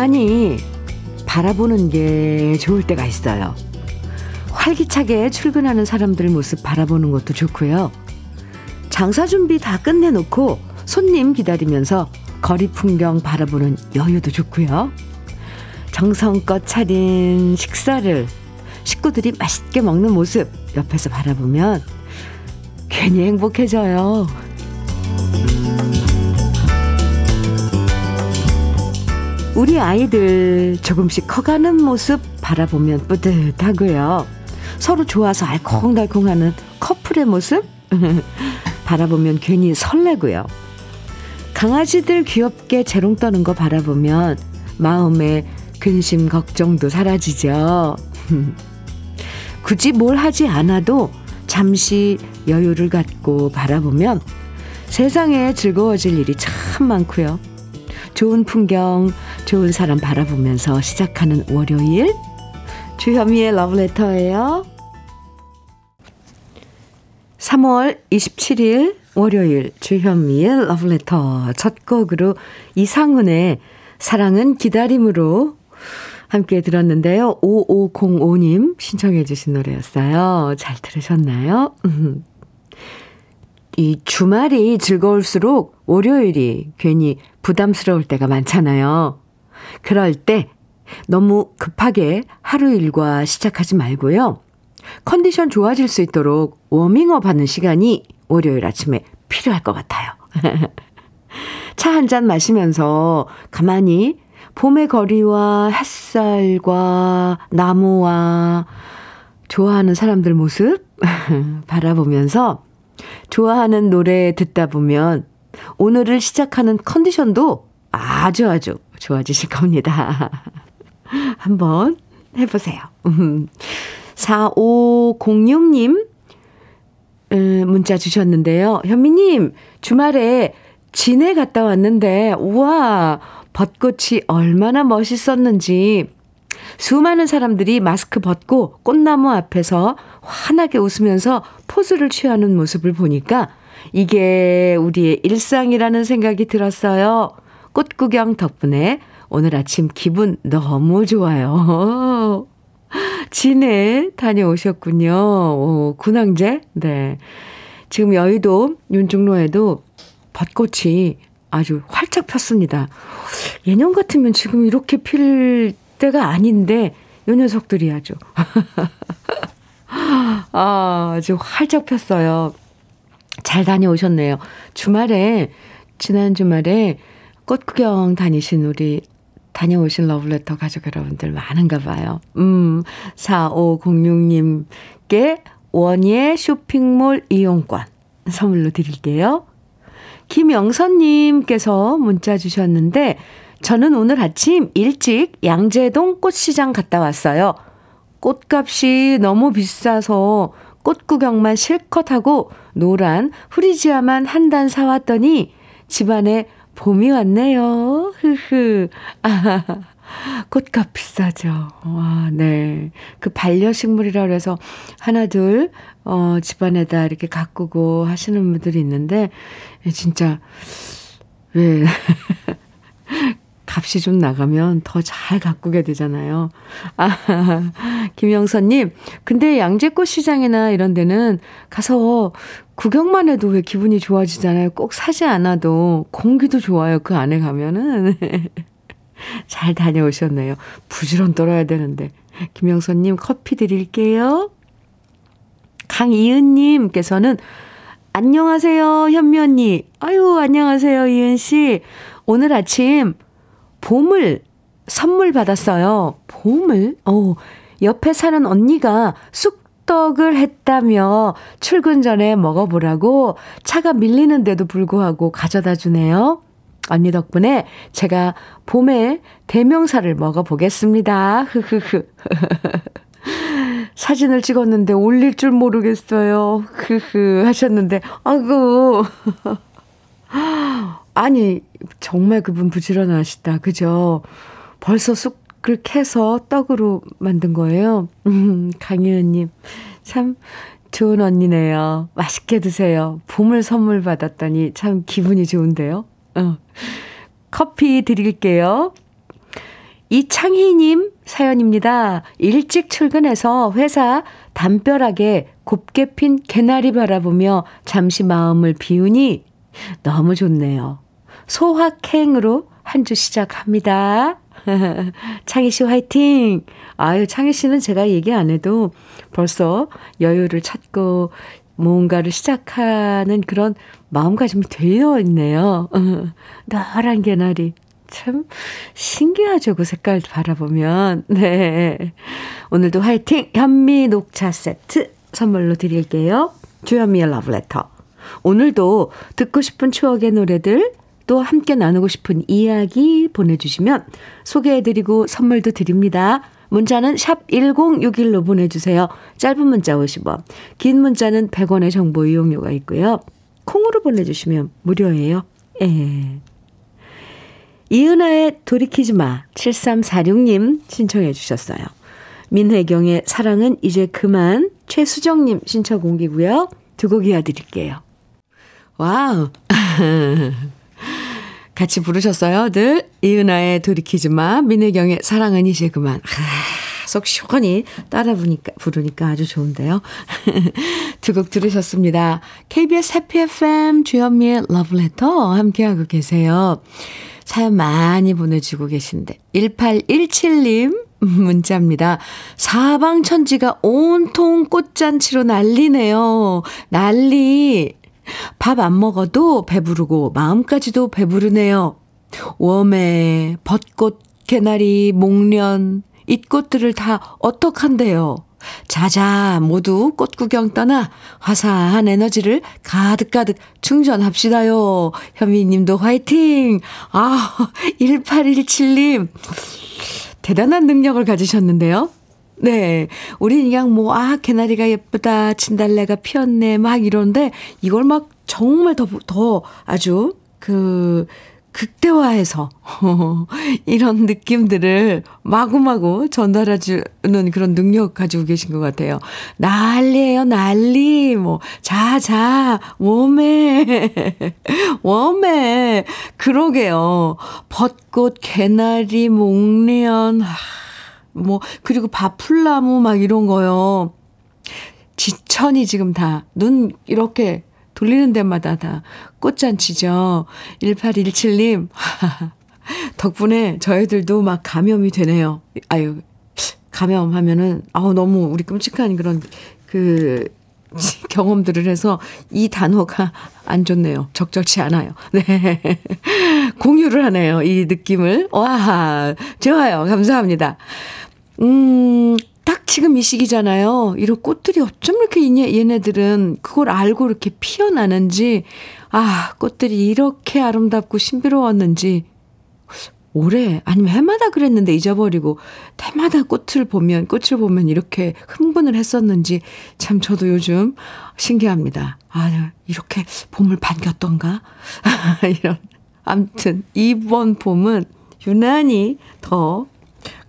가만히 바라보는 게 좋을 때가 있어요. 활기차게 출근하는 사람들 모습 바라보는 것도 좋고요. 장사 준비 다 끝내놓고 손님 기다리면서 거리 풍경 바라보는 여유도 좋고요. 정성껏 차린 식사를 식구들이 맛있게 먹는 모습 옆에서 바라보면 괜히 행복해져요. 우리 아이들 조금씩 커가는 모습 바라보면 뿌듯하고요. 서로 좋아서 알콩달콩하는 커플의 모습 바라보면 괜히 설레고요. 강아지들 귀엽게 재롱 떠는 거 바라보면 마음에 근심 걱정도 사라지죠. 굳이 뭘 하지 않아도 잠시 여유를 갖고 바라보면 세상에 즐거워질 일이 참 많고요. 좋은 풍경, 좋은 사람 바라보면서 시작하는 월요일 주현미의 러브레터예요. 3월 27일 월요일 주현미의 러브레터 첫 곡으로 이상훈의 사랑은 기다림으로 함께 들었는데요. 5505님 신청해 주신 노래였어요. 잘 들으셨나요? 이 주말이 즐거울수록 월요일이 괜히 부담스러울 때가 많잖아요. 그럴 때 너무 급하게 하루 일과 시작하지 말고요. 컨디션 좋아질 수 있도록 워밍업 하는 시간이 월요일 아침에 필요할 것 같아요. 차 한 잔 마시면서 가만히 봄의 거리와 햇살과 나무와 좋아하는 사람들 모습 바라보면서 좋아하는 노래 듣다 보면 오늘을 시작하는 컨디션도 아주 아주 좋아지실 겁니다. 한번 해보세요. 4506님 문자 주셨는데요. 현미님, 주말에 진해 갔다 왔는데, 우와, 벚꽃이 얼마나 멋있었는지 수많은 사람들이 마스크 벗고 꽃나무 앞에서 환하게 웃으면서 포즈를 취하는 모습을 보니까 이게 우리의 일상이라는 생각이 들었어요. 꽃 구경 덕분에 오늘 아침 기분 너무 좋아요. 진해 다녀오셨군요. 오, 군항제? 네. 지금 여의도 윤중로에도 벚꽃이 아주 활짝 폈습니다. 예년 같으면 지금 이렇게 필 때가 아닌데 요 녀석들이 아주 아, 아주 활짝 폈어요. 잘 다녀오셨네요. 주말에 지난 주말에 꽃 구경 다니신 우리 다녀오신 러블레터 가족 여러분들 많은가 봐요. 음, 4506님께 원예 쇼핑몰 이용권 선물로 드릴게요. 김영선님께서 문자 주셨는데, 저는 오늘 아침 일찍 양재동 꽃시장 갔다 왔어요. 꽃값이 너무 비싸서 꽃 구경만 실컷 하고 노란 후리지아만 한 단 사왔더니 집안에 봄이 왔네요. 흐흐. 아, 꽃값 비싸죠. 와, 네. 그 반려식물이라 그래서 하나, 둘, 어, 집안에다 이렇게 가꾸고 하시는 분들이 있는데, 진짜, 왜. 값이 좀 나가면 더 잘 가꾸게 되잖아요. 아, 김영선님, 근데 양재꽃 시장이나 이런 데는 가서 구경만 해도 왜 기분이 좋아지잖아요. 꼭 사지 않아도 공기도 좋아요. 그 안에 가면은. 잘 다녀오셨네요. 부지런 떨어야 되는데. 김영선님 커피 드릴게요. 강이은님께서는 안녕하세요, 현미 언니. 아유, 안녕하세요, 이은 씨. 오늘 아침 봄을 선물 받았어요. 봄을? 어, 옆에 사는 언니가 쑥떡을 했다며 출근 전에 먹어보라고 차가 밀리는데도 불구하고 가져다 주네요. 언니 덕분에 제가 봄에 대명사를 먹어보겠습니다. 흐흐흐. 사진을 찍었는데 올릴 줄 모르겠어요. 흐흐 하셨는데, 아구. 아니, 정말 그분 부지런하시다. 그죠? 벌써 쑥 을 캐서 떡으로 만든 거예요. 음, 강희은님. 참 좋은 언니네요. 맛있게 드세요. 봄을 선물 받았더니 참 기분이 좋은데요. 어. 커피 드릴게요. 이창희님 사연입니다. 일찍 출근해서 회사 담벼락에 곱게 핀 개나리 바라보며 잠시 마음을 비우니 너무 좋네요. 소확행으로 한 주 시작합니다. 창희 씨 화이팅! 아유, 창희 씨는 제가 얘기 안 해도 벌써 여유를 찾고 뭔가를 시작하는 그런 마음가짐이 되어 있네요. 노란 개나리. 참 신기하죠. 그 색깔 바라보면. 네. 오늘도 화이팅! 현미 녹차 세트 선물로 드릴게요. 주현미의 러브레터. 오늘도 듣고 싶은 추억의 노래들 또 함께 나누고 싶은 이야기 보내주시면 소개해드리고 선물도 드립니다. 문자는 샵 1061로 보내주세요. 짧은 문자 50원, 긴 문자는 100원의 정보 이용료가 있고요. 콩으로 보내주시면 무료예요. 예. 이은아의 돌이키지 마 7346님 신청해 주셨어요. 민혜경의 사랑은 이제 그만 최수정님 신청곡이고요. 두 곡 이어드릴게요. 와우. 같이 부르셨어요, 늘? 이은아의 돌이키지 마, 민혜경의 사랑은 이제 그만. 아, 속 시원히 따라 부니까, 부르니까 아주 좋은데요. 두 곡 들으셨습니다. KBS 해피 FM 주현미의 러브레터 함께하고 계세요. 사연 많이 보내주고 계신데 1817님 문자입니다. 사방천지가 온통 꽃잔치로 난리네요. 난리. 밥 안 먹어도 배부르고 마음까지도 배부르네요. 웜에 벚꽃, 개나리, 목련, 잇꽃들을 다 어떡한데요. 자자 모두 꽃구경 떠나 화사한 에너지를 가득가득 충전합시다요. 현미님도 화이팅! 아, 1817님. 대단한 능력을 가지셨는데요. 네. 우리 그냥 뭐, 아, 개나리가 예쁘다, 진달래가 피었네, 막 이런데, 이걸 막 정말 더, 더 아주 그, 극대화해서 이런 느낌들을 마구마구 전달해주는 그런 능력 가지고 계신 것 같아요. 난리예요, 난리. 뭐, 자, 자, 웜에, 웜에. 그러게요. 벚꽃, 개나리, 목련, 뭐, 그리고 바풀나무 막 이런 거요. 지천이 지금 다, 눈 이렇게 돌리는 데마다 다 꽃잔치죠. 1817님, 덕분에 저희들도 막 감염이 되네요. 아유, 감염하면은, 아우, 너무 우리 끔찍한 그런, 그, 경험들을 해서 이 단어가 안 좋네요. 적절치 않아요. 네. 공유를 하네요. 이 느낌을. 와, 좋아요. 감사합니다. 음, 딱 지금 이 시기잖아요. 이런 꽃들이 어쩜 이렇게 얘네들은 그걸 알고 이렇게 피어나는지, 아, 꽃들이 이렇게 아름답고 신비로웠는지, 올해, 아니면 해마다 그랬는데 잊어버리고, 해마다 꽃을 보면, 꽃을 보면 이렇게 흥분을 했었는지, 참 저도 요즘 신기합니다. 아, 이렇게 봄을 반겼던가? 이런. 암튼, 이번 봄은 유난히 더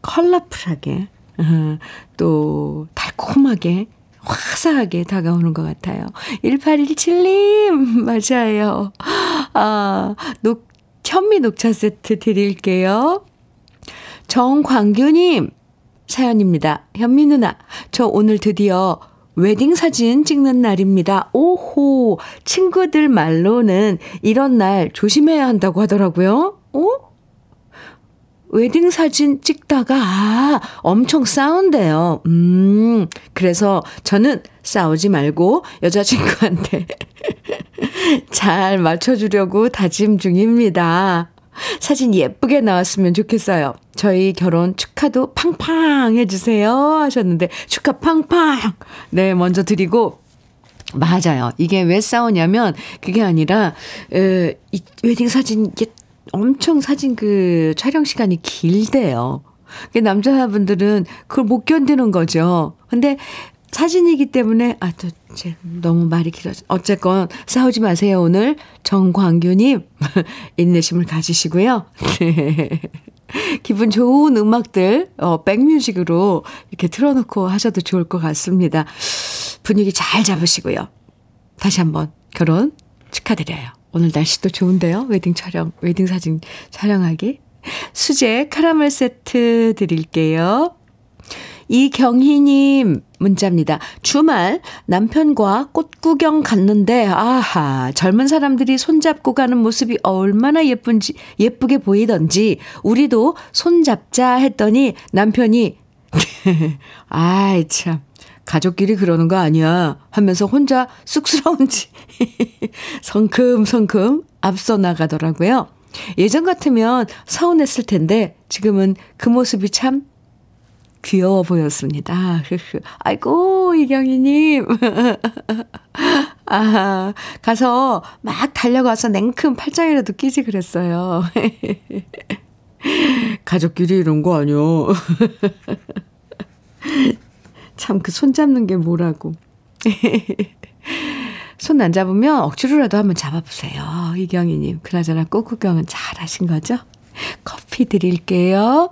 컬러풀하게 또 달콤하게 화사하게 다가오는 것 같아요. 1817님, 맞아요. 아, 녹, 현미 녹차 세트 드릴게요. 정광규님, 사연입니다. 현미 누나, 저 오늘 드디어 웨딩 사진 찍는 날입니다. 오호, 친구들 말로는 이런 날 조심해야 한다고 하더라고요. 어? 웨딩 사진 찍다가, 아, 엄청 싸운대요. 음, 그래서 저는 싸우지 말고 여자친구한테 잘 맞춰주려고 다짐 중입니다. 사진 예쁘게 나왔으면 좋겠어요. 저희 결혼 축하도 팡팡 해주세요. 하셨는데, 축하 팡팡! 네, 먼저 드리고, 맞아요. 이게 왜 싸우냐면, 그게 아니라, 에, 이 웨딩 사진 이게 엄청 사진 그 촬영 시간이 길대요. 남자분들은 그걸 못 견디는 거죠. 근데 사진이기 때문에, 아, 또, 이제 너무 말이 길어져. 어쨌건, 싸우지 마세요, 오늘. 정광규님, 인내심을 가지시고요. 기분 좋은 음악들, 어, 백뮤직으로 이렇게 틀어놓고 하셔도 좋을 것 같습니다. 분위기 잘 잡으시고요. 다시 한번 결혼 축하드려요. 오늘 날씨도 좋은데요. 웨딩 촬영, 웨딩 사진 촬영하기. 수제 카라멜 세트 드릴게요. 이경희님 문자입니다. 주말 남편과 꽃 구경 갔는데, 아하, 젊은 사람들이 손잡고 가는 모습이 얼마나 예쁜지, 예쁘게 보이던지, 우리도 손잡자 했더니 남편이, 아이, 참. 가족끼리 그러는 거 아니야. 하면서 혼자 쑥스러운지 성큼성큼 앞서 나가더라고요. 예전 같으면 서운했을 텐데 지금은 그 모습이 참 귀여워 보였습니다. 아이고, 이경희님. 아, 가서 막 달려가서 냉큼 팔짱이라도 끼지 그랬어요. 가족끼리 이런 거 아니요. 참, 그 손 잡는 게 뭐라고. 손 안 잡으면 억지로라도 한번 잡아보세요. 이경희님. 그나저나 꽃구경은 잘 하신 거죠? 커피 드릴게요.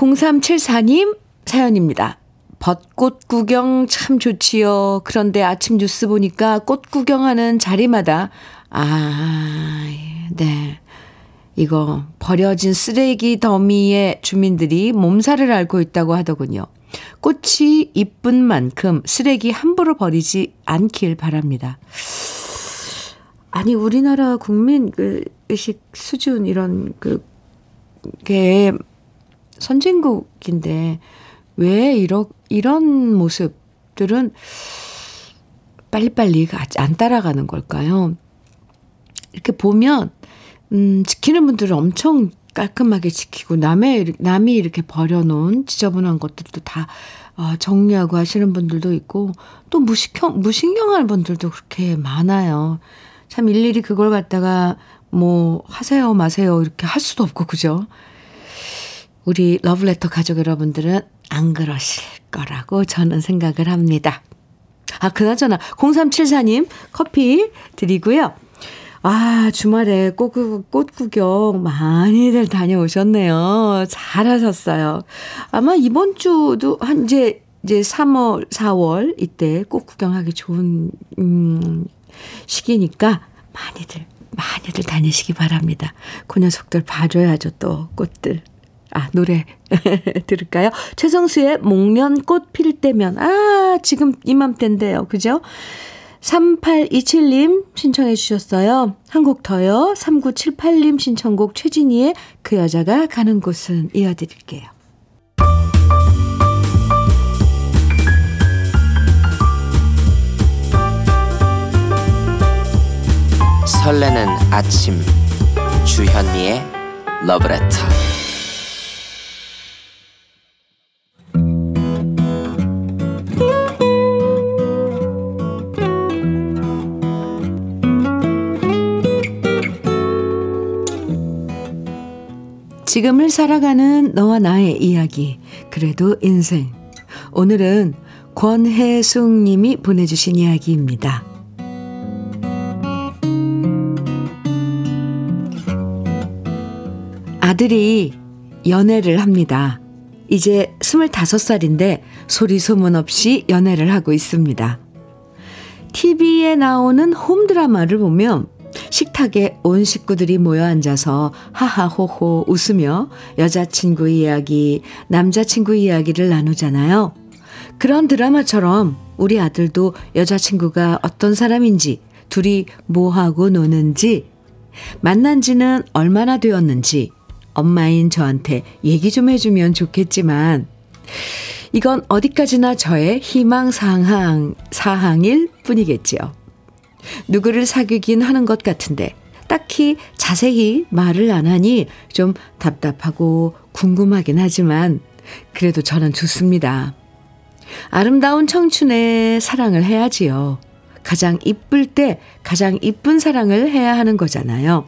0374님 사연입니다. 벚꽃 구경 참 좋지요. 그런데 아침 뉴스 보니까 꽃 구경하는 자리마다, 아, 네. 이거 버려진 쓰레기 더미에 주민들이 몸살을 앓고 있다고 하더군요. 꽃이 이쁜 만큼 쓰레기 함부로 버리지 않길 바랍니다. 아니, 우리나라 국민 그 의식 수준 이런 그, 게 선진국인데 왜 이러, 이런 모습들은 빨리빨리 안 따라가는 걸까요? 이렇게 보면, 음, 지키는 분들은 엄청 깔끔하게 지키고, 남의, 남이 이렇게 버려놓은 지저분한 것들도 다 어, 정리하고 하시는 분들도 있고, 또 무식형, 무신경한 분들도 그렇게 많아요. 참 일일이 그걸 갖다가 뭐 하세요, 마세요, 이렇게 할 수도 없고, 그죠? 우리 러브레터 가족 여러분들은 안 그러실 거라고 저는 생각을 합니다. 아, 그나저나 0374님 커피 드리고요. 아, 주말에 꽃, 꽃 구경 많이들 다녀오셨네요. 잘하셨어요. 아마 이번 주도 한 이제 이제 3월, 4월 이때 꽃 구경하기 좋은 음 시기니까 많이들 많이들 다니시기 바랍니다. 그 녀석들 봐줘야죠 또 꽃들. 아, 노래 들을까요? 최성수의 목련 꽃 필 때면. 아, 지금 이맘때인데요. 그죠? 3827님 신청해 주셨어요. 한 곡 더요. 3978님 신청곡 최진희의 그 여자가 가는 곳은 이어드릴게요. 설레는 아침 주현미의 러브레터 지금을 살아가는 너와 나의 이야기. 그래도 인생. 오늘은 권혜숙 님이 보내주신 이야기입니다. 아들이 연애를 합니다. 이제 25살인데 소리 소문 없이 연애를 하고 있습니다. TV에 나오는 홈드라마를 보면 식탁에 온 식구들이 모여 앉아서 하하호호 웃으며 여자친구 이야기, 남자친구 이야기를 나누잖아요. 그런 드라마처럼 우리 아들도 여자친구가 어떤 사람인지, 둘이 뭐하고 노는지, 만난 지는 얼마나 되었는지, 엄마인 저한테 얘기 좀 해주면 좋겠지만, 이건 어디까지나 저의 희망 사항, 사항일 뿐이겠지요. 누구를 사귀긴 하는 것 같은데 딱히 자세히 말을 안 하니 좀 답답하고 궁금하긴 하지만 그래도 저는 좋습니다. 아름다운 청춘의 사랑을 해야지요. 가장 이쁠 때 가장 이쁜 사랑을 해야 하는 거잖아요.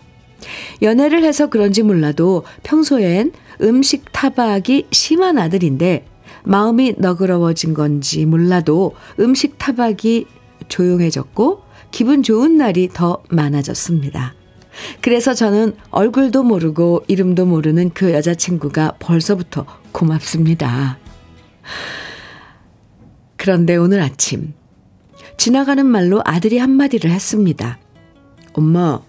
연애를 해서 그런지 몰라도 평소엔 음식 타박이 심한 아들인데 마음이 너그러워진 건지 몰라도 음식 타박이 조용해졌고 기분 좋은 날이 더 많아졌습니다. 그래서 저는 얼굴도 모르고 이름도 모르는 그 여자친구가 벌써부터 고맙습니다. 그런데 오늘 아침, 지나가는 말로 아들이 한마디를 했습니다. 엄마,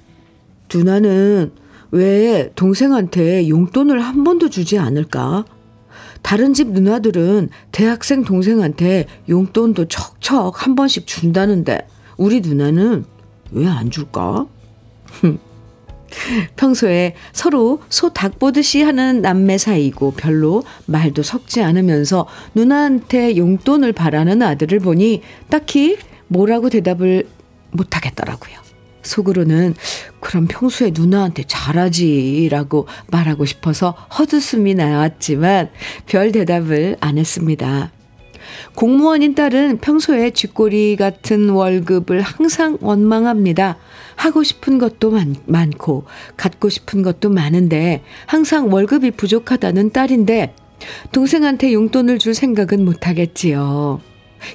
누나는 왜 동생한테 용돈을 한 번도 주지 않을까? 다른 집 누나들은 대학생 동생한테 용돈도 척척 한 번씩 준다는데 우리 누나는 왜 안 줄까? 평소에 서로 소 닭 보듯이 하는 남매 사이고 별로 말도 섞지 않으면서 누나한테 용돈을 바라는 아들을 보니 딱히 뭐라고 대답을 못 하겠더라고요. 속으로는 그럼 평소에 누나한테 잘하지라고 말하고 싶어서 헛웃음이 나왔지만 별 대답을 안 했습니다. 공무원인 딸은 평소에 쥐꼬리 같은 월급을 항상 원망합니다. 하고 싶은 것도 많, 많고, 갖고 싶은 것도 많은데, 항상 월급이 부족하다는 딸인데, 동생한테 용돈을 줄 생각은 못하겠지요.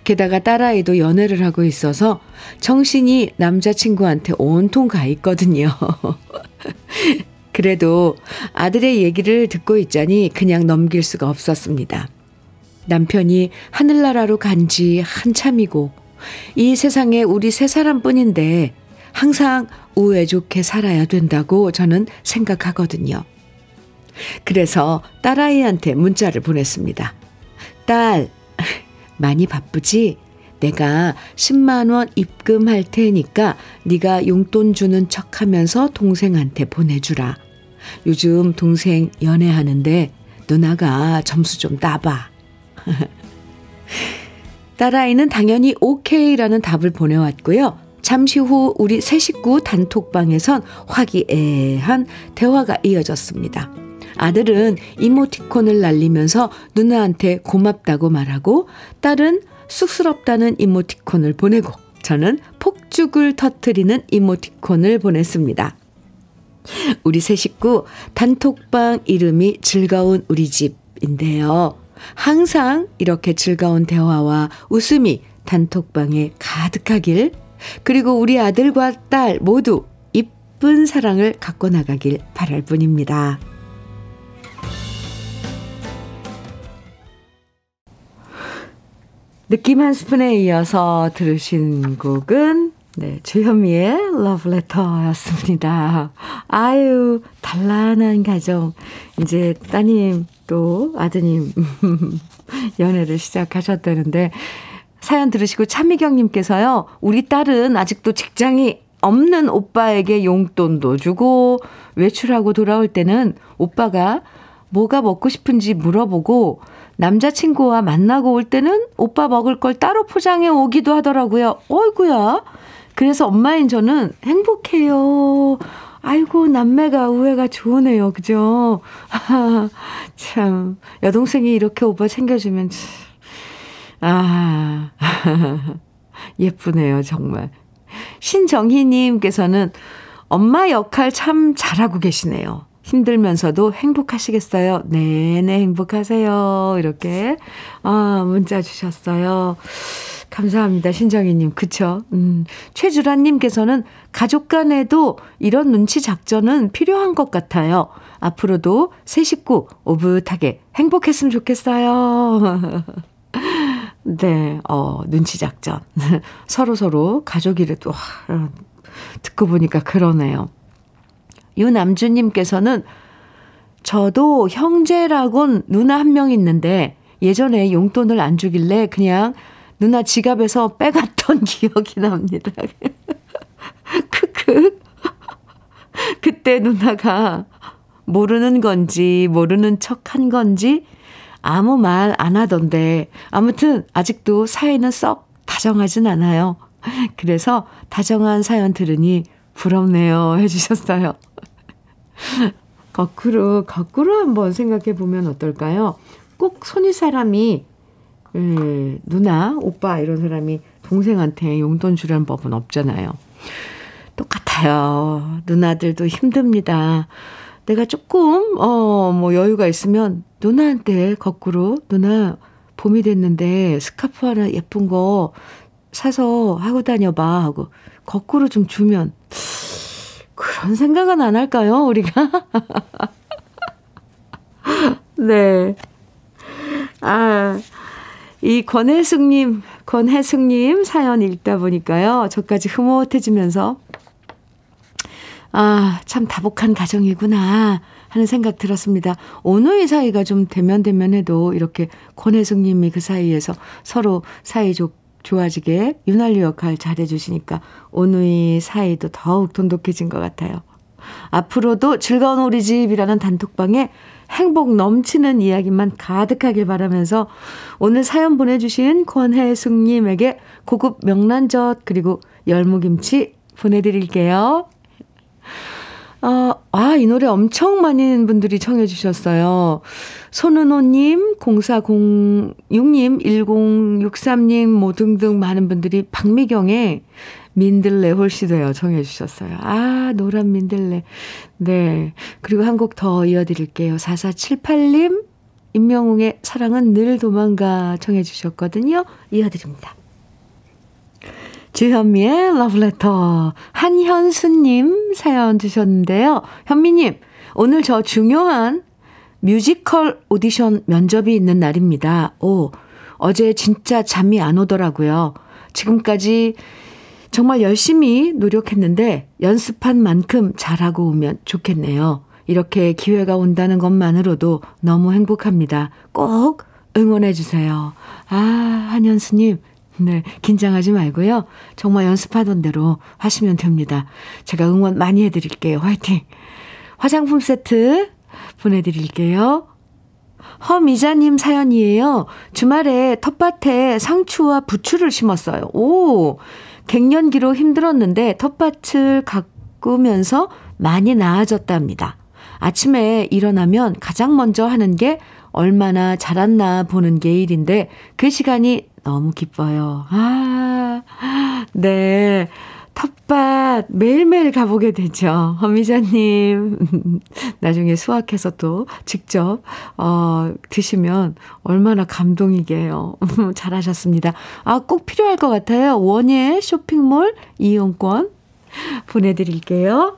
게다가 딸아이도 연애를 하고 있어서 정신이 남자친구한테 온통 가 있거든요. 그래도 아들의 얘기를 듣고 있자니 그냥 넘길 수가 없었습니다. 남편이 하늘나라로 간 지 한참이고 이 세상에 우리 세 사람뿐인데 항상 우애 좋게 살아야 된다고 저는 생각하거든요. 그래서 딸아이한테 문자를 보냈습니다. 딸, 많이 바쁘지? 내가 10만 원 입금할 테니까 네가 용돈 주는 척 하면서 동생한테 보내주라. 요즘 동생 연애하는데 누나가 점수 좀 따봐. 딸아이는 당연히 오케이라는 답을 보내왔고요. 잠시 후 우리 세 식구 단톡방에선 화기애애한 대화가 이어졌습니다. 아들은 이모티콘을 날리면서 누나한테 고맙다고 말하고 딸은 쑥스럽다는 이모티콘을 보내고 저는 폭죽을 터트리는 이모티콘을 보냈습니다. 우리 세 식구 단톡방 이름이 즐거운 우리 집인데요. 항상 이렇게 즐거운 대화와 웃음이 단톡방에 가득하길 그리고 우리 아들과 딸 모두 이쁜 사랑을 갖고 나가길 바랄 뿐입니다. 느낌 한 스푼에 이어서 들으신 곡은 네, 주현미의 러브레터였습니다. 아유, 단란한 가정. 이제 따님 또 아드님 연애를 시작하셨다는데 사연 들으시고 차미경님께서요. 우리 딸은 아직도 직장이 없는 오빠에게 용돈도 주고 외출하고 돌아올 때는 오빠가 뭐가 먹고 싶은지 물어보고 남자친구와 만나고 올 때는 오빠 먹을 걸 따로 포장해 오기도 하더라고요. 어이구야. 그래서 엄마인 저는 행복해요. 아이고, 남매가 우애가 좋으네요. 그죠? 참, 여동생이 이렇게 오빠 챙겨주면 참, 아, 예쁘네요. 정말. 신정희님께서는 엄마 역할 참 잘하고 계시네요. 힘들면서도 행복하시겠어요? 네네, 행복하세요. 이렇게, 아, 문자 주셨어요. 감사합니다. 신정희님. 그쵸? 음, 최주라님께서는 가족 간에도 이런 눈치 작전은 필요한 것 같아요. 앞으로도 새 식구 오붓하게 행복했으면 좋겠어요. 네, 어, 눈치 작전. 서로서로 가족이라도, 와, 듣고 보니까 그러네요. 유남주님께서는 저도 형제라곤 누나 한 명 있는데 예전에 용돈을 안 주길래 그냥 누나 지갑에서 빼갔던 기억이 납니다. 크크. 그때 누나가 모르는 건지 모르는 척 한 건지 아무 말 안 하던데 아무튼 아직도 사이는 썩 다정하진 않아요. 그래서 다정한 사연 들으니 부럽네요 해주셨어요. 거꾸로, 거꾸로 한번 생각해 보면 어떨까요? 꼭 손위 사람이, 예, 누나, 오빠 이런 사람이 동생한테 용돈 주라는 법은 없잖아요. 똑같아요. 누나들도 힘듭니다. 내가 조금, 어, 뭐 여유가 있으면 누나한테 거꾸로, 누나, 봄이 됐는데 스카프 하나 예쁜 거 사서 하고 다녀봐 하고 거꾸로 좀 주면 그런 생각은 안 할까요, 우리가? 네. 아, 이 권혜숙님, 권혜숙님 사연 읽다 보니까요, 저까지 흐뭇해지면서, 아, 참 다복한 가정이구나 하는 생각 들었습니다. 오누이 사이가 좀 대면대면 해도 이렇게 권혜숙 님이 그 사이에서 서로 사이좋 좋아지게 윤활유 역할 잘해주시니까 오누이 사이도 더욱 돈독해진 것 같아요. 앞으로도 즐거운 우리 집이라는 단톡방에 행복 넘치는 이야기만 가득하길 바라면서 오늘 사연 보내주신 권혜숙님에게 고급 명란젓 그리고 열무김치 보내드릴게요. 어, 아, 이 노래 엄청 많은 분들이 청해주셨어요. 손은호님, 0406님, 1063님, 뭐 등등 많은 분들이 박미경의 민들레 홀시도요 청해 주셨어요. 아, 노란 민들레. 네. 그리고 한 곡 더 이어드릴게요. 4478님, 임명웅의 사랑은 늘 도망가 청해 주셨거든요. 이어드립니다. 주현미의 러브레터. 한현수님 사연 주셨는데요. 현미님, 오늘 저 중요한 뮤지컬 오디션 면접이 있는 날입니다. 오, 어제 진짜 잠이 안 오더라고요. 지금까지 정말 열심히 노력했는데 연습한 만큼 잘하고 오면 좋겠네요. 이렇게 기회가 온다는 것만으로도 너무 행복합니다. 꼭 응원해 주세요. 아, 한현수님, 네, 긴장하지 말고요. 정말 연습하던 대로 하시면 됩니다. 제가 응원 많이 해드릴게요. 화이팅! 화장품 세트 보내드릴게요. 허미자님 사연이에요. 주말에 텃밭에 상추와 부추를 심었어요. 오! 갱년기로 힘들었는데 텃밭을 가꾸면서 많이 나아졌답니다. 아침에 일어나면 가장 먼저 하는 게 얼마나 자랐나 보는 게 일인데 그 시간이 너무 기뻐요. 아, 네. 텃밭 매일매일 가보게 되죠. 허미자님. 나중에 수확해서 또 직접, 어, 드시면 얼마나 감동이게요. 잘하셨습니다. 아, 꼭 필요할 것 같아요. 원예 쇼핑몰 이용권 보내드릴게요.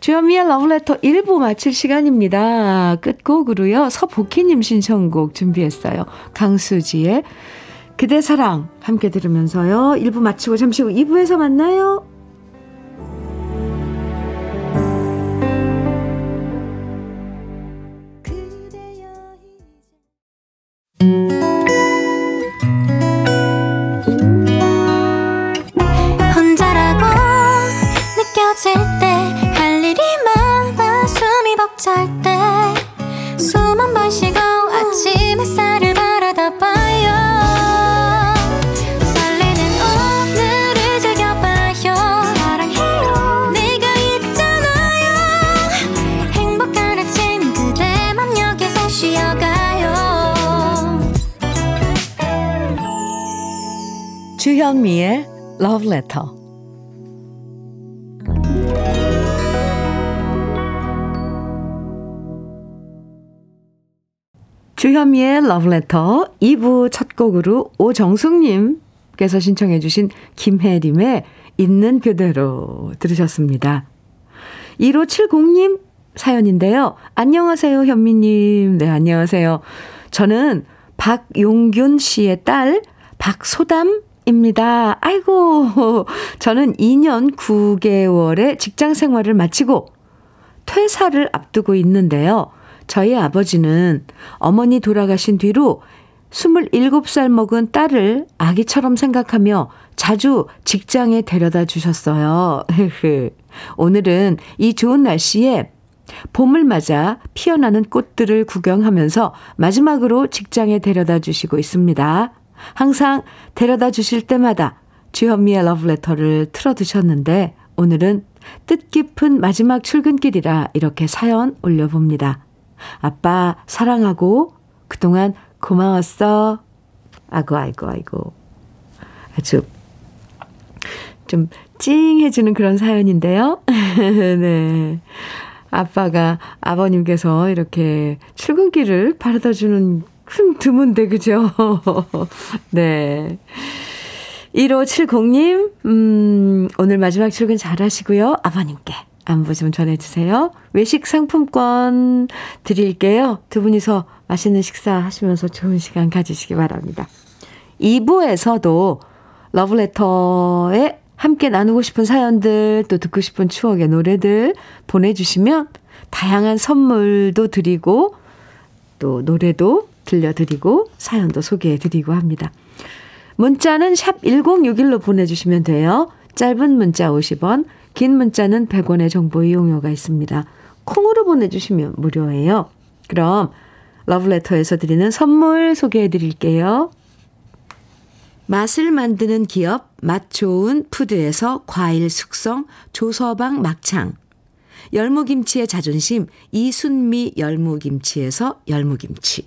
주현미의 러브레터 1부 마칠 시간입니다. 끝곡으로요. 서복희님 신청곡 준비했어요. 강수지의 그대 사랑 함께 들으면서요. 1부 마치고 잠시 후 2부에서 만나요. 주현미의 Love Letter. 주현미의 Love Letter 2부 첫 곡으로 오정숙님께서 신청해주신 김혜림의 있는 그대로 들으셨습니다. 1570님 사연인데요. 안녕하세요, 현미님. 네, 안녕하세요. 저는 박용균 씨의 딸 박소담 입니다. 아이고, 저는 2년 9개월의 직장 생활을 마치고 퇴사를 앞두고 있는데요. 저희 아버지는 어머니 돌아가신 뒤로 27살 먹은 딸을 아기처럼 생각하며 자주 직장에 데려다 주셨어요. 오늘은 이 좋은 날씨에 봄을 맞아 피어나는 꽃들을 구경하면서 마지막으로 직장에 데려다 주시고 있습니다. 항상 데려다 주실 때마다 주현미의 러브레터를 틀어두셨는데 오늘은 뜻깊은 마지막 출근길이라 이렇게 사연 올려봅니다. 아빠 사랑하고 그동안 고마웠어. 아고 아이고 아이고 아주 좀 찡해지는 그런 사연인데요. 네. 아빠가 아버님께서 이렇게 출근길을 바라다 주는 흠, 드문데, 그죠? 네. 1570님, 음, 오늘 마지막 출근 잘 하시고요. 아버님께 안부 좀 전해주세요. 외식 상품권 드릴게요. 두 분이서 맛있는 식사 하시면서 좋은 시간 가지시기 바랍니다. 2부에서도 러브레터의 함께 나누고 싶은 사연들, 또 듣고 싶은 추억의 노래들 보내주시면 다양한 선물도 드리고, 또 노래도 들려드리고, 사연도 소개해드리고 합니다. 문자는 샵 1061로 보내주시면 돼요. 짧은 문자 50원, 긴 문자는 100원의 정보 이용료가 있습니다. 콩으로 보내주시면 무료예요. 그럼 러브레터에서 드리는 선물 소개해 드릴게요. 맛을 만드는 기업 맛 좋은 푸드에서 과일 숙성 조서방 막창 열무김치의 자존심 이순미 열무김치에서 열무김치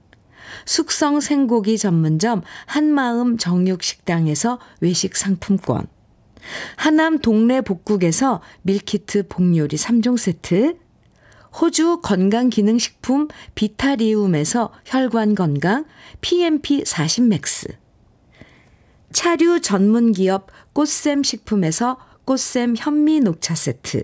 숙성 생고기 전문점 한마음 정육식당에서 외식 상품권. 하남 동네 복국에서 meal kit 복요리 3종 세트. 호주 건강기능식품 비타리움에서 혈관건강 PMP 40 맥스. 차류 전문기업 꽃샘 식품에서 꽃샘 현미 녹차 세트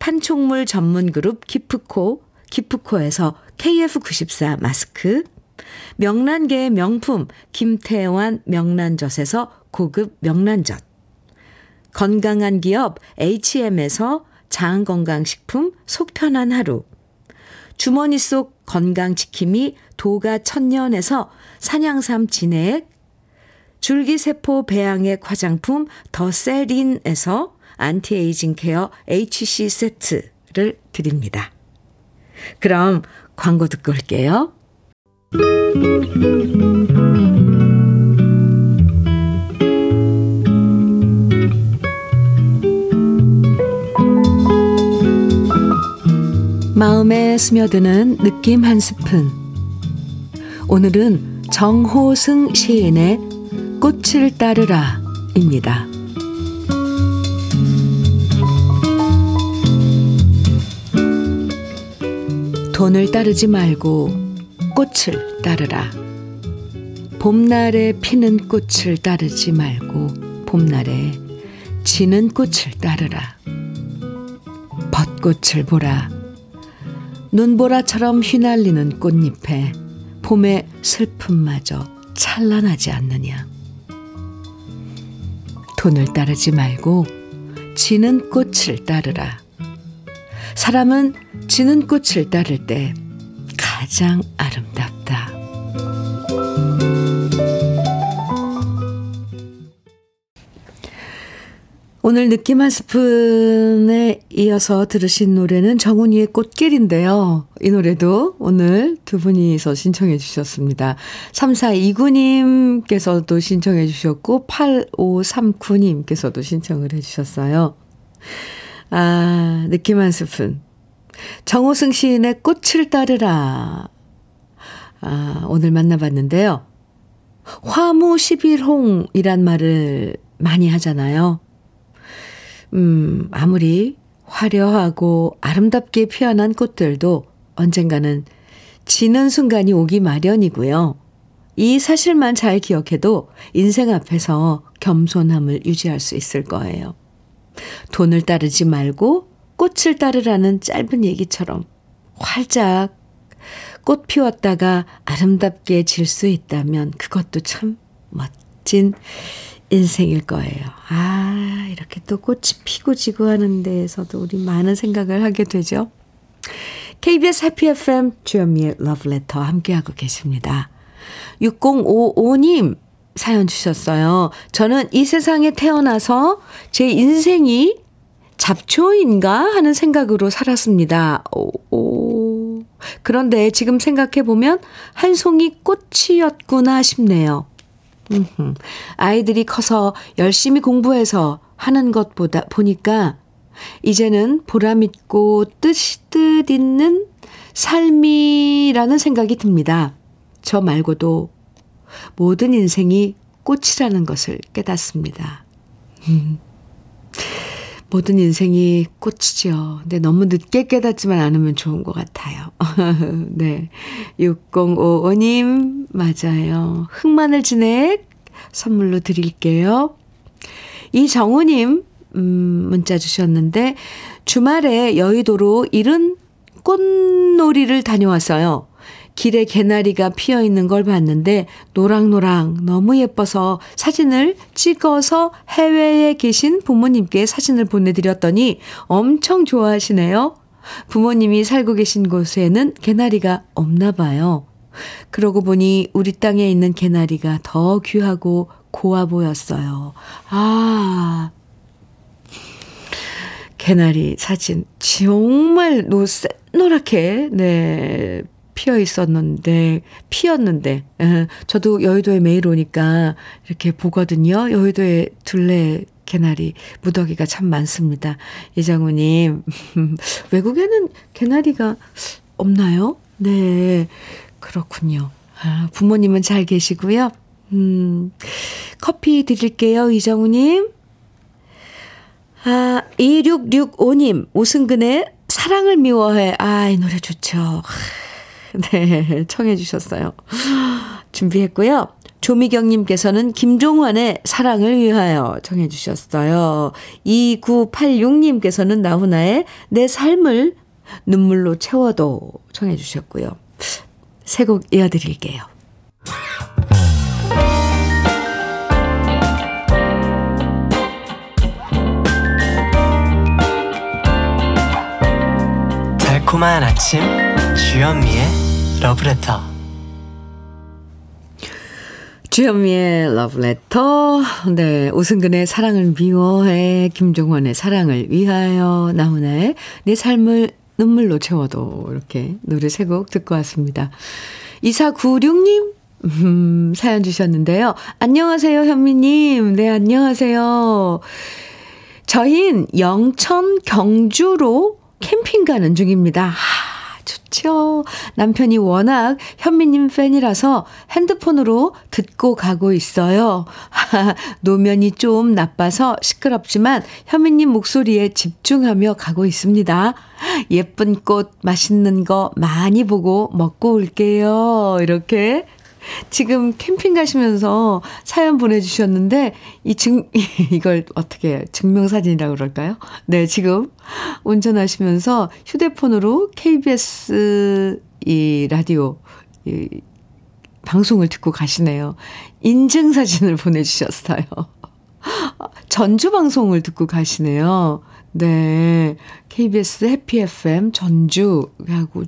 판촉물 전문 그룹 기프코 기프코에서 KF94 마스크 명란계의 명품 김태환 명란젓에서 고급 명란젓 건강한 기업 H&M에서 장건강식품 속편한 하루 주머니 속 건강지킴이 도가 천년에서 산양삼 진액 줄기세포 배양액 화장품 더세린에서 anti-aging care HC 세트를 드립니다. 그럼 광고 듣고 올게요. 마음에 스며드는 느낌 한 스푼. 오늘은 정호승 시인의 꽃을 따르라 입니다. 돈을 따르지 말고 꽃을 따르라. 봄날에 피는 꽃을 따르지 말고 봄날에 지는 꽃을 따르라. 벚꽃을 보라. 눈보라처럼 휘날리는 꽃잎에 봄의 슬픔마저 찬란하지 않느냐. 돈을 따르지 말고 지는 꽃을 따르라. 사람은 지는 꽃을 따를 때 가장 아름답다. 오늘 느낌 한 스푼에 이어서 들으신 노래는 정훈이의 꽃길인데요. 이 노래도 오늘 두 분이서 신청해 주셨습니다. 3429님께서도 신청해 주셨고, 8539님께서도 신청을 해 주셨어요. 아, 느낌 한 스푼. 정호승 시인의 꽃을 따르라. 아, 오늘 만나봤는데요. 화무 11홍이란 말을 많이 하잖아요. 음, 아무리 화려하고 아름답게 피어난 꽃들도 언젠가는 지는 순간이 오기 마련이고요. 이 사실만 잘 기억해도 인생 앞에서 겸손함을 유지할 수 있을 거예요. 돈을 따르지 말고 꽃을 따르라는 짧은 얘기처럼 활짝 꽃 피웠다가 아름답게 질 수 있다면 그것도 참 멋진 인생일 거예요. 아, 이렇게 또 꽃이 피고 지고 하는 데에서도 우리 많은 생각을 하게 되죠. KBS 해피 FM 주현미의 러브레터 함께하고 계십니다. 6055님 사연 주셨어요. 저는 이 세상에 태어나서 제 인생이 잡초인가 하는 생각으로 살았습니다. 오, 오. 그런데 지금 생각해보면 한 송이 꽃이었구나 싶네요. 아이들이 커서 열심히 공부해서 하는 것보다 보니까 이제는 보람있고 뜻뜻 있는 삶이라는 생각이 듭니다. 저 말고도 모든 인생이 꽃이라는 것을 깨닫습니다. 음. 모든 인생이 꽃이죠. 근데 너무 늦게 깨닫지만 않으면 좋은 것 같아요. 네. 6055님, 맞아요. 흑마늘 진액 선물로 드릴게요. 이정우님, 음, 문자 주셨는데, 주말에 여의도로 이른 꽃놀이를 다녀왔어요. 길에 개나리가 피어 있는 걸 봤는데 노랑노랑 너무 예뻐서 사진을 찍어서 해외에 계신 부모님께 사진을 보내드렸더니 엄청 좋아하시네요. 부모님이 살고 계신 곳에는 개나리가 없나 봐요. 그러고 보니 우리 땅에 있는 개나리가 더 귀하고 고와 보였어요. 아, 개나리 사진 정말 노, 노랗게 네 피어 있었는데 피었는데 에, 저도 여의도에 매일 오니까 이렇게 보거든요. 여의도에 둘레 개나리 무더기가 참 많습니다. 이장우님 외국에는 개나리가 없나요? 네 그렇군요. 아, 부모님은 잘 계시고요. 음, 커피 드릴게요, 이정우님. 아, 2665님, 오승근의 사랑을 미워해. 아, 이 노래 좋죠. 네, 청해 주셨어요. 준비했고요. 조미경님께서는 김종환의 사랑을 위하여 청해 주셨어요. 2986님께서는 나훈아의 내 삶을 눈물로 채워도 청해 주셨고요. 세 곡 이어드릴게요. 달콤한 아침 주현미의 러브레터 주현미의 러브레터 네 오승근의 사랑을 미워해 김종환의 사랑을 위하여 나훈아의 내 삶을 눈물로 채워도 이렇게 노래 세 곡 듣고 왔습니다. 2496님 음, 사연 주셨는데요. 안녕하세요, 현미님. 네, 안녕하세요. 저흰 영천 경주로 캠핑 가는 중입니다. 하, 좋죠. 남편이 워낙 현미님 팬이라서 핸드폰으로 듣고 가고 있어요. 노면이 좀 나빠서 시끄럽지만 현미님 목소리에 집중하며 가고 있습니다. 예쁜 꽃, 맛있는 거 많이 보고 먹고 올게요. 이렇게 지금 캠핑 가시면서 사연 보내주셨는데, 이 증, 이걸 어떻게, 증명사진이라고 그럴까요? 네, 지금 운전하시면서 휴대폰으로 KBS 이 라디오, 이 방송을 듣고 가시네요. 인증사진을 보내주셨어요. 전주 방송을 듣고 가시네요. 네. KBS 해피 FM 전주 하고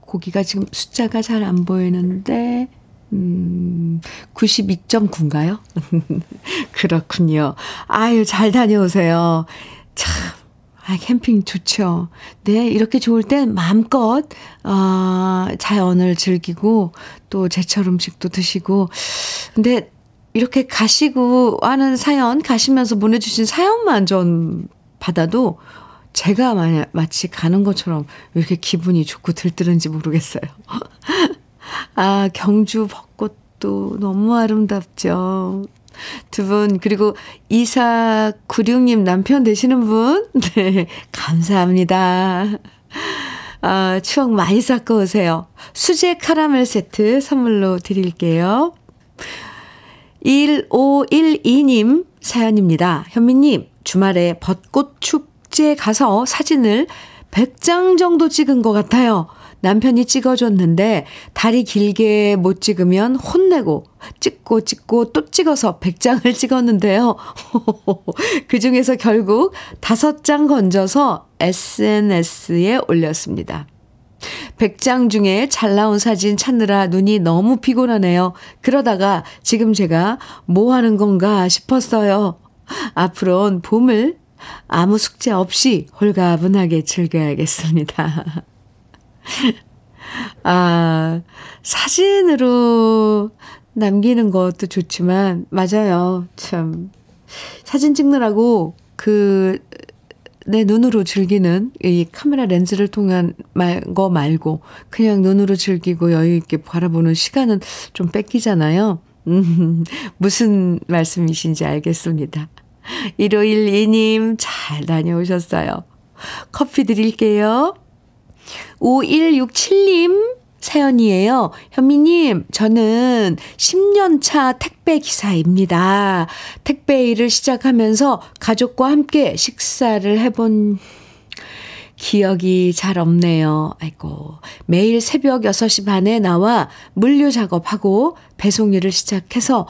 고기가 지금 숫자가 잘 안 보이는데 음, 92.9인가요? 그렇군요. 아유, 잘 다녀오세요. 참, 아, 캠핑 좋죠. 네, 이렇게 좋을 땐 마음껏, 어, 자연을 즐기고, 또 제철 음식도 드시고. 근데, 이렇게 가시고 하는 사연, 가시면서 보내주신 사연만 좀 받아도, 제가 마치 가는 것처럼 왜 이렇게 기분이 좋고 들뜨는지 모르겠어요. 아, 경주 벚꽃도 너무 아름답죠. 두 분, 그리고 2496님 남편 되시는 분, 네, 감사합니다. 아, 추억 많이 쌓고 오세요. 수제 카라멜 세트 선물로 드릴게요. 1512님 사연입니다. 현미님, 주말에 벚꽃 축제 가서 사진을 100장 정도 찍은 것 같아요. 남편이 찍어줬는데 다리 길게 못 찍으면 혼내고 찍고 찍고 또 찍어서 100장을 찍었는데요. 그 중에서 결국 5장 건져서 SNS에 올렸습니다. 100장 중에 잘 나온 사진 찾느라 눈이 너무 피곤하네요. 그러다가 지금 제가 뭐 하는 건가 싶었어요. 앞으로는 봄을 아무 숙제 없이 홀가분하게 즐겨야겠습니다. 아, 사진으로 남기는 것도 좋지만, 맞아요. 참. 사진 찍느라고 그, 내 눈으로 즐기는 이 카메라 렌즈를 통한 말, 거 말고, 그냥 눈으로 즐기고 여유있게 바라보는 시간은 좀 뺏기잖아요. 음, 무슨 말씀이신지 알겠습니다. 1512님, 잘 다녀오셨어요. 커피 드릴게요. 5167님, 사연이에요. 현미님, 저는 10년차 택배 기사입니다. 택배 일을 시작하면서 가족과 함께 식사를 해본 기억이 잘 없네요. 아이고. 매일 새벽 6시 반에 나와 물류 작업하고 배송 일을 시작해서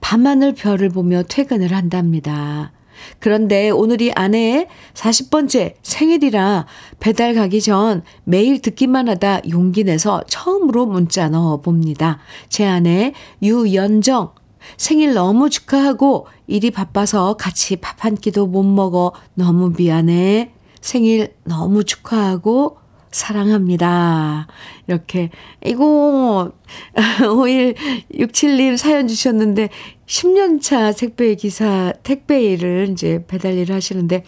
밤하늘 별을 보며 퇴근을 한답니다. 그런데 오늘이 아내의 40번째 생일이라 배달 가기 전 매일 듣기만 하다 용기 내서 처음으로 문자 넣어 봅니다. 제 아내 유연정 생일 너무 축하하고 일이 바빠서 같이 밥 한 끼도 못 먹어 너무 미안해. 생일 너무 축하하고 사랑합니다. 이렇게, 이거, 5167님 사연 주셨는데, 10년차 택배 기사, 택배 일을 이제 배달 일을 하시는데,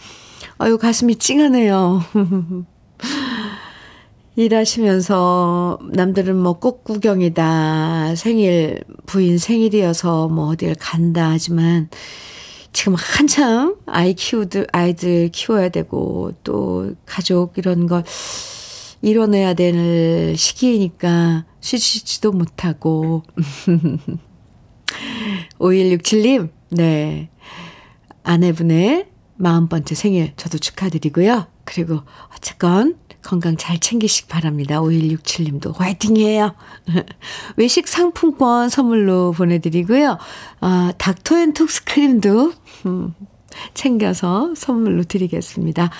아유, 가슴이 찡하네요. 일하시면서 남들은 뭐 꽃구경이다, 생일, 부인 생일이어서 뭐 어딜 간다 하지만, 지금 한참 아이 키우들, 아이들 키워야 되고, 또 가족 이런 걸 이뤄내야 될 시기이니까 쉬지도 못하고. 5167님, 네. 아내분의 40번째 생일 저도 축하드리고요. 그리고 어쨌건 건강 잘 챙기시기 바랍니다. 5167님도 화이팅이에요. 외식 상품권 선물로 보내드리고요. 아, 닥터앤톡스 크림도 음, 챙겨서 선물로 드리겠습니다.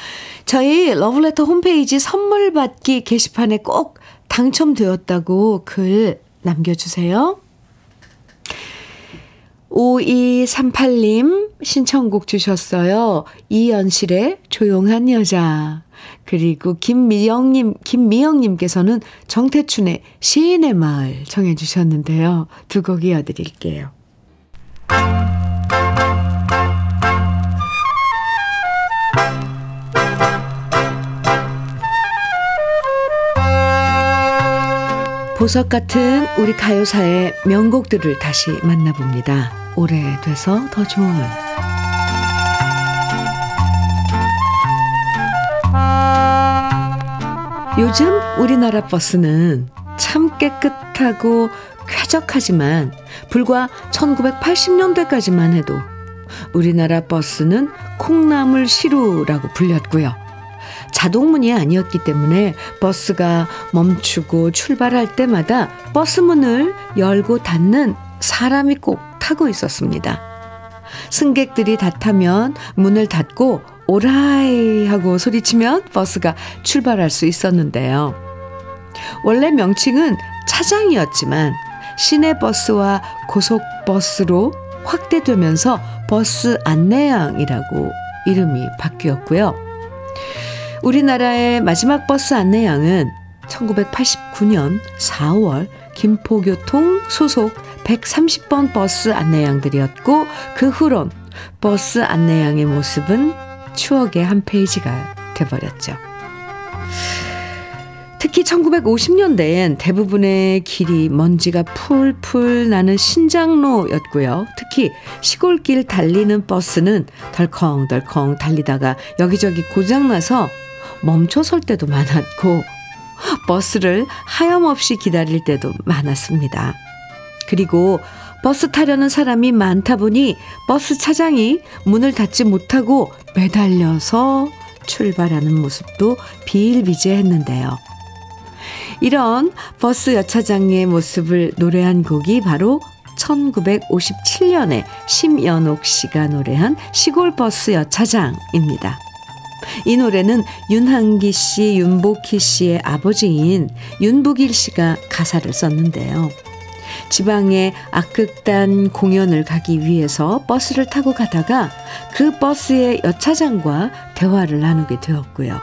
저희 러블레터 홈페이지 선물 받기 게시판에 꼭 당첨되었다고 글 남겨주세요. 5238님 신청곡 주셨어요. 이연실의 조용한 여자. 그리고 김미영님, 김미영님께서는 정태춘의 시인의 마을 정해주셨는데요. 두 곡 이어드릴게요. 보석 같은 우리 가요사의 명곡들을 다시 만나봅니다. 오래돼서 더 좋은 요즘 우리나라 버스는 참 깨끗하고 쾌적하지만 불과 1980년대까지만 해도 우리나라 버스는 콩나물 시루라고 불렸고요. 자동문이 아니었기 때문에 버스가 멈추고 출발할 때마다 버스 문을 열고 닫는 사람이 꼭 타고 있었습니다. 승객들이 다 타면 문을 닫고 오라이 하고 소리치면 버스가 출발할 수 있었는데요. 원래 명칭은 차장이었지만 시내버스와 고속버스로 확대되면서 버스 안내양이라고 이름이 바뀌었고요. 우리나라의 마지막 버스 안내양은 1989년 4월 김포교통 소속 130번 버스 안내양들이었고 그 후론 버스 안내양의 모습은 추억의 한 페이지가 돼버렸죠. 특히 1950년대엔 대부분의 길이 먼지가 풀풀 나는 신작로였고요. 특히 시골길 달리는 버스는 덜컹덜컹 달리다가 여기저기 고장나서 멈춰 설 때도 많았고 버스를 하염없이 기다릴 때도 많았습니다. 그리고 버스 타려는 사람이 많다 보니 버스 차장이 문을 닫지 못하고 매달려서 출발하는 모습도 비일비재했는데요. 이런 버스 여차장의 모습을 노래한 곡이 바로 1957년에 심연옥 씨가 노래한 시골 버스 여차장입니다. 이 노래는 윤항기 씨, 윤복희 씨의 아버지인 윤부길 씨가 가사를 썼는데요. 지방의 악극단 공연을 가기 위해서 버스를 타고 가다가 그 버스의 여차장과 대화를 나누게 되었고요.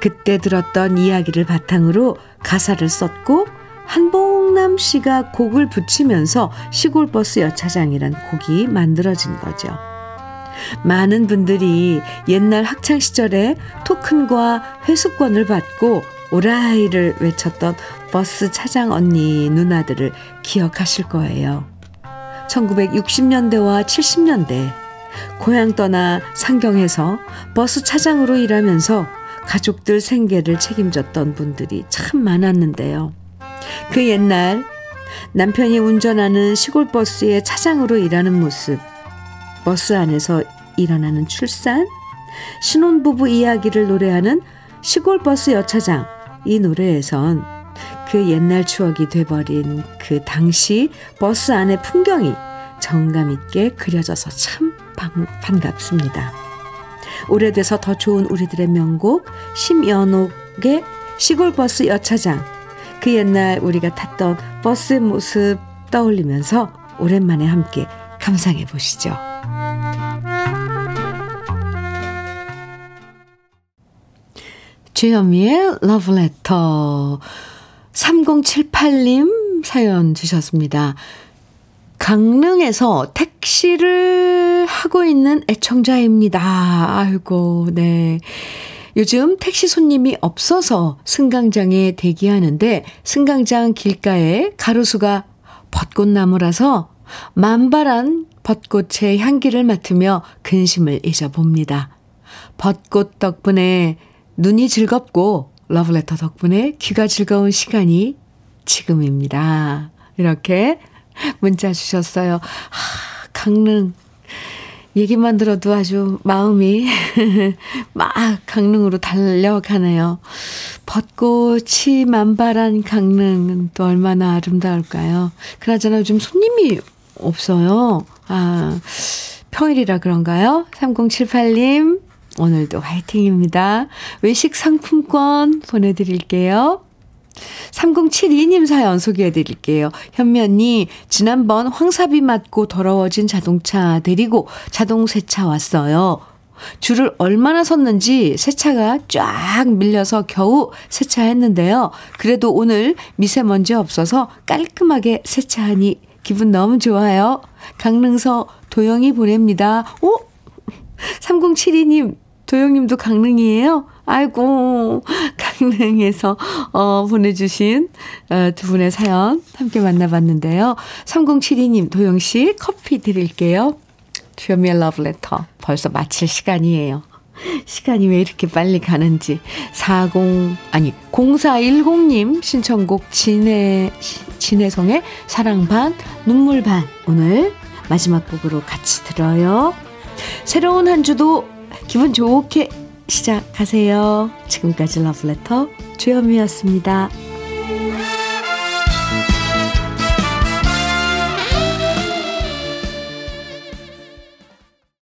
그때 들었던 이야기를 바탕으로 가사를 썼고 한복남 씨가 곡을 붙이면서 시골버스 여차장이란 곡이 만들어진 거죠. 많은 분들이 옛날 학창 시절에 토큰과 회수권을 받고 오라이를 외쳤던 버스 차장 언니 누나들을 기억하실 거예요. 1960년대와 70년대 고향 떠나 상경해서 버스 차장으로 일하면서 가족들 생계를 책임졌던 분들이 참 많았는데요. 그 옛날 남편이 운전하는 시골버스의 차장으로 일하는 모습, 버스 안에서 일어나는 출산, 신혼부부 이야기를 노래하는 시골버스 여차장, 이 노래에선 그 옛날 추억이 돼버린 그 당시 버스 안의 풍경이 정감 있게 그려져서 참 반, 반갑습니다. 오래돼서 더 좋은 우리들의 명곡 심연옥의 시골버스 여차장 그 옛날 우리가 탔던 버스 모습 떠올리면서 오랜만에 함께 감상해 보시죠. 주현미의 러브레터 3078님 사연 주셨습니다. 강릉에서 택시를 하고 있는 애청자입니다. 아이고, 네. 요즘 택시 손님이 없어서 승강장에 대기하는데 승강장 길가에 가로수가 벚꽃나무라서 만발한 벚꽃의 향기를 맡으며 근심을 잊어봅니다. 벚꽃 덕분에 눈이 즐겁고 러브레터 덕분에 귀가 즐거운 시간이 지금입니다. 이렇게 문자 주셨어요. 하, 강릉. 얘기만 들어도 아주 마음이 막 강릉으로 달려가네요. 벚꽃이 만발한 강릉은 또 얼마나 아름다울까요? 그나저나 요즘 손님이 없어요. 아, 평일이라 그런가요? 3078님, 오늘도 화이팅입니다. 외식 상품권 보내드릴게요. 3072님 사연 소개해 드릴게요. 현면이 지난번 황사비 맞고 더러워진 자동차 데리고 자동 세차 왔어요. 줄을 얼마나 섰는지 세차가 쫙 밀려서 겨우 세차했는데요. 그래도 오늘 미세먼지 없어서 깔끔하게 세차하니 기분 너무 좋아요. 강릉서 도영이 보냅니다. 오! 3072님 도영님도 강릉이에요? 아이고, 강릉에서, 어, 보내주신, 어, 두 분의 사연 함께 만나봤는데요. 3072님, 도영씨 커피 드릴게요. 주현미의 러브레터. 벌써 마칠 시간이에요. 시간이 왜 이렇게 빨리 가는지. 40, 아니, 0410님 신청곡 진해, 진해성의 사랑 반, 눈물 반. 오늘 마지막 곡으로 같이 들어요. 새로운 한 주도 기분 좋게 시작하세요. 지금까지 러브레터 주현미였습니다.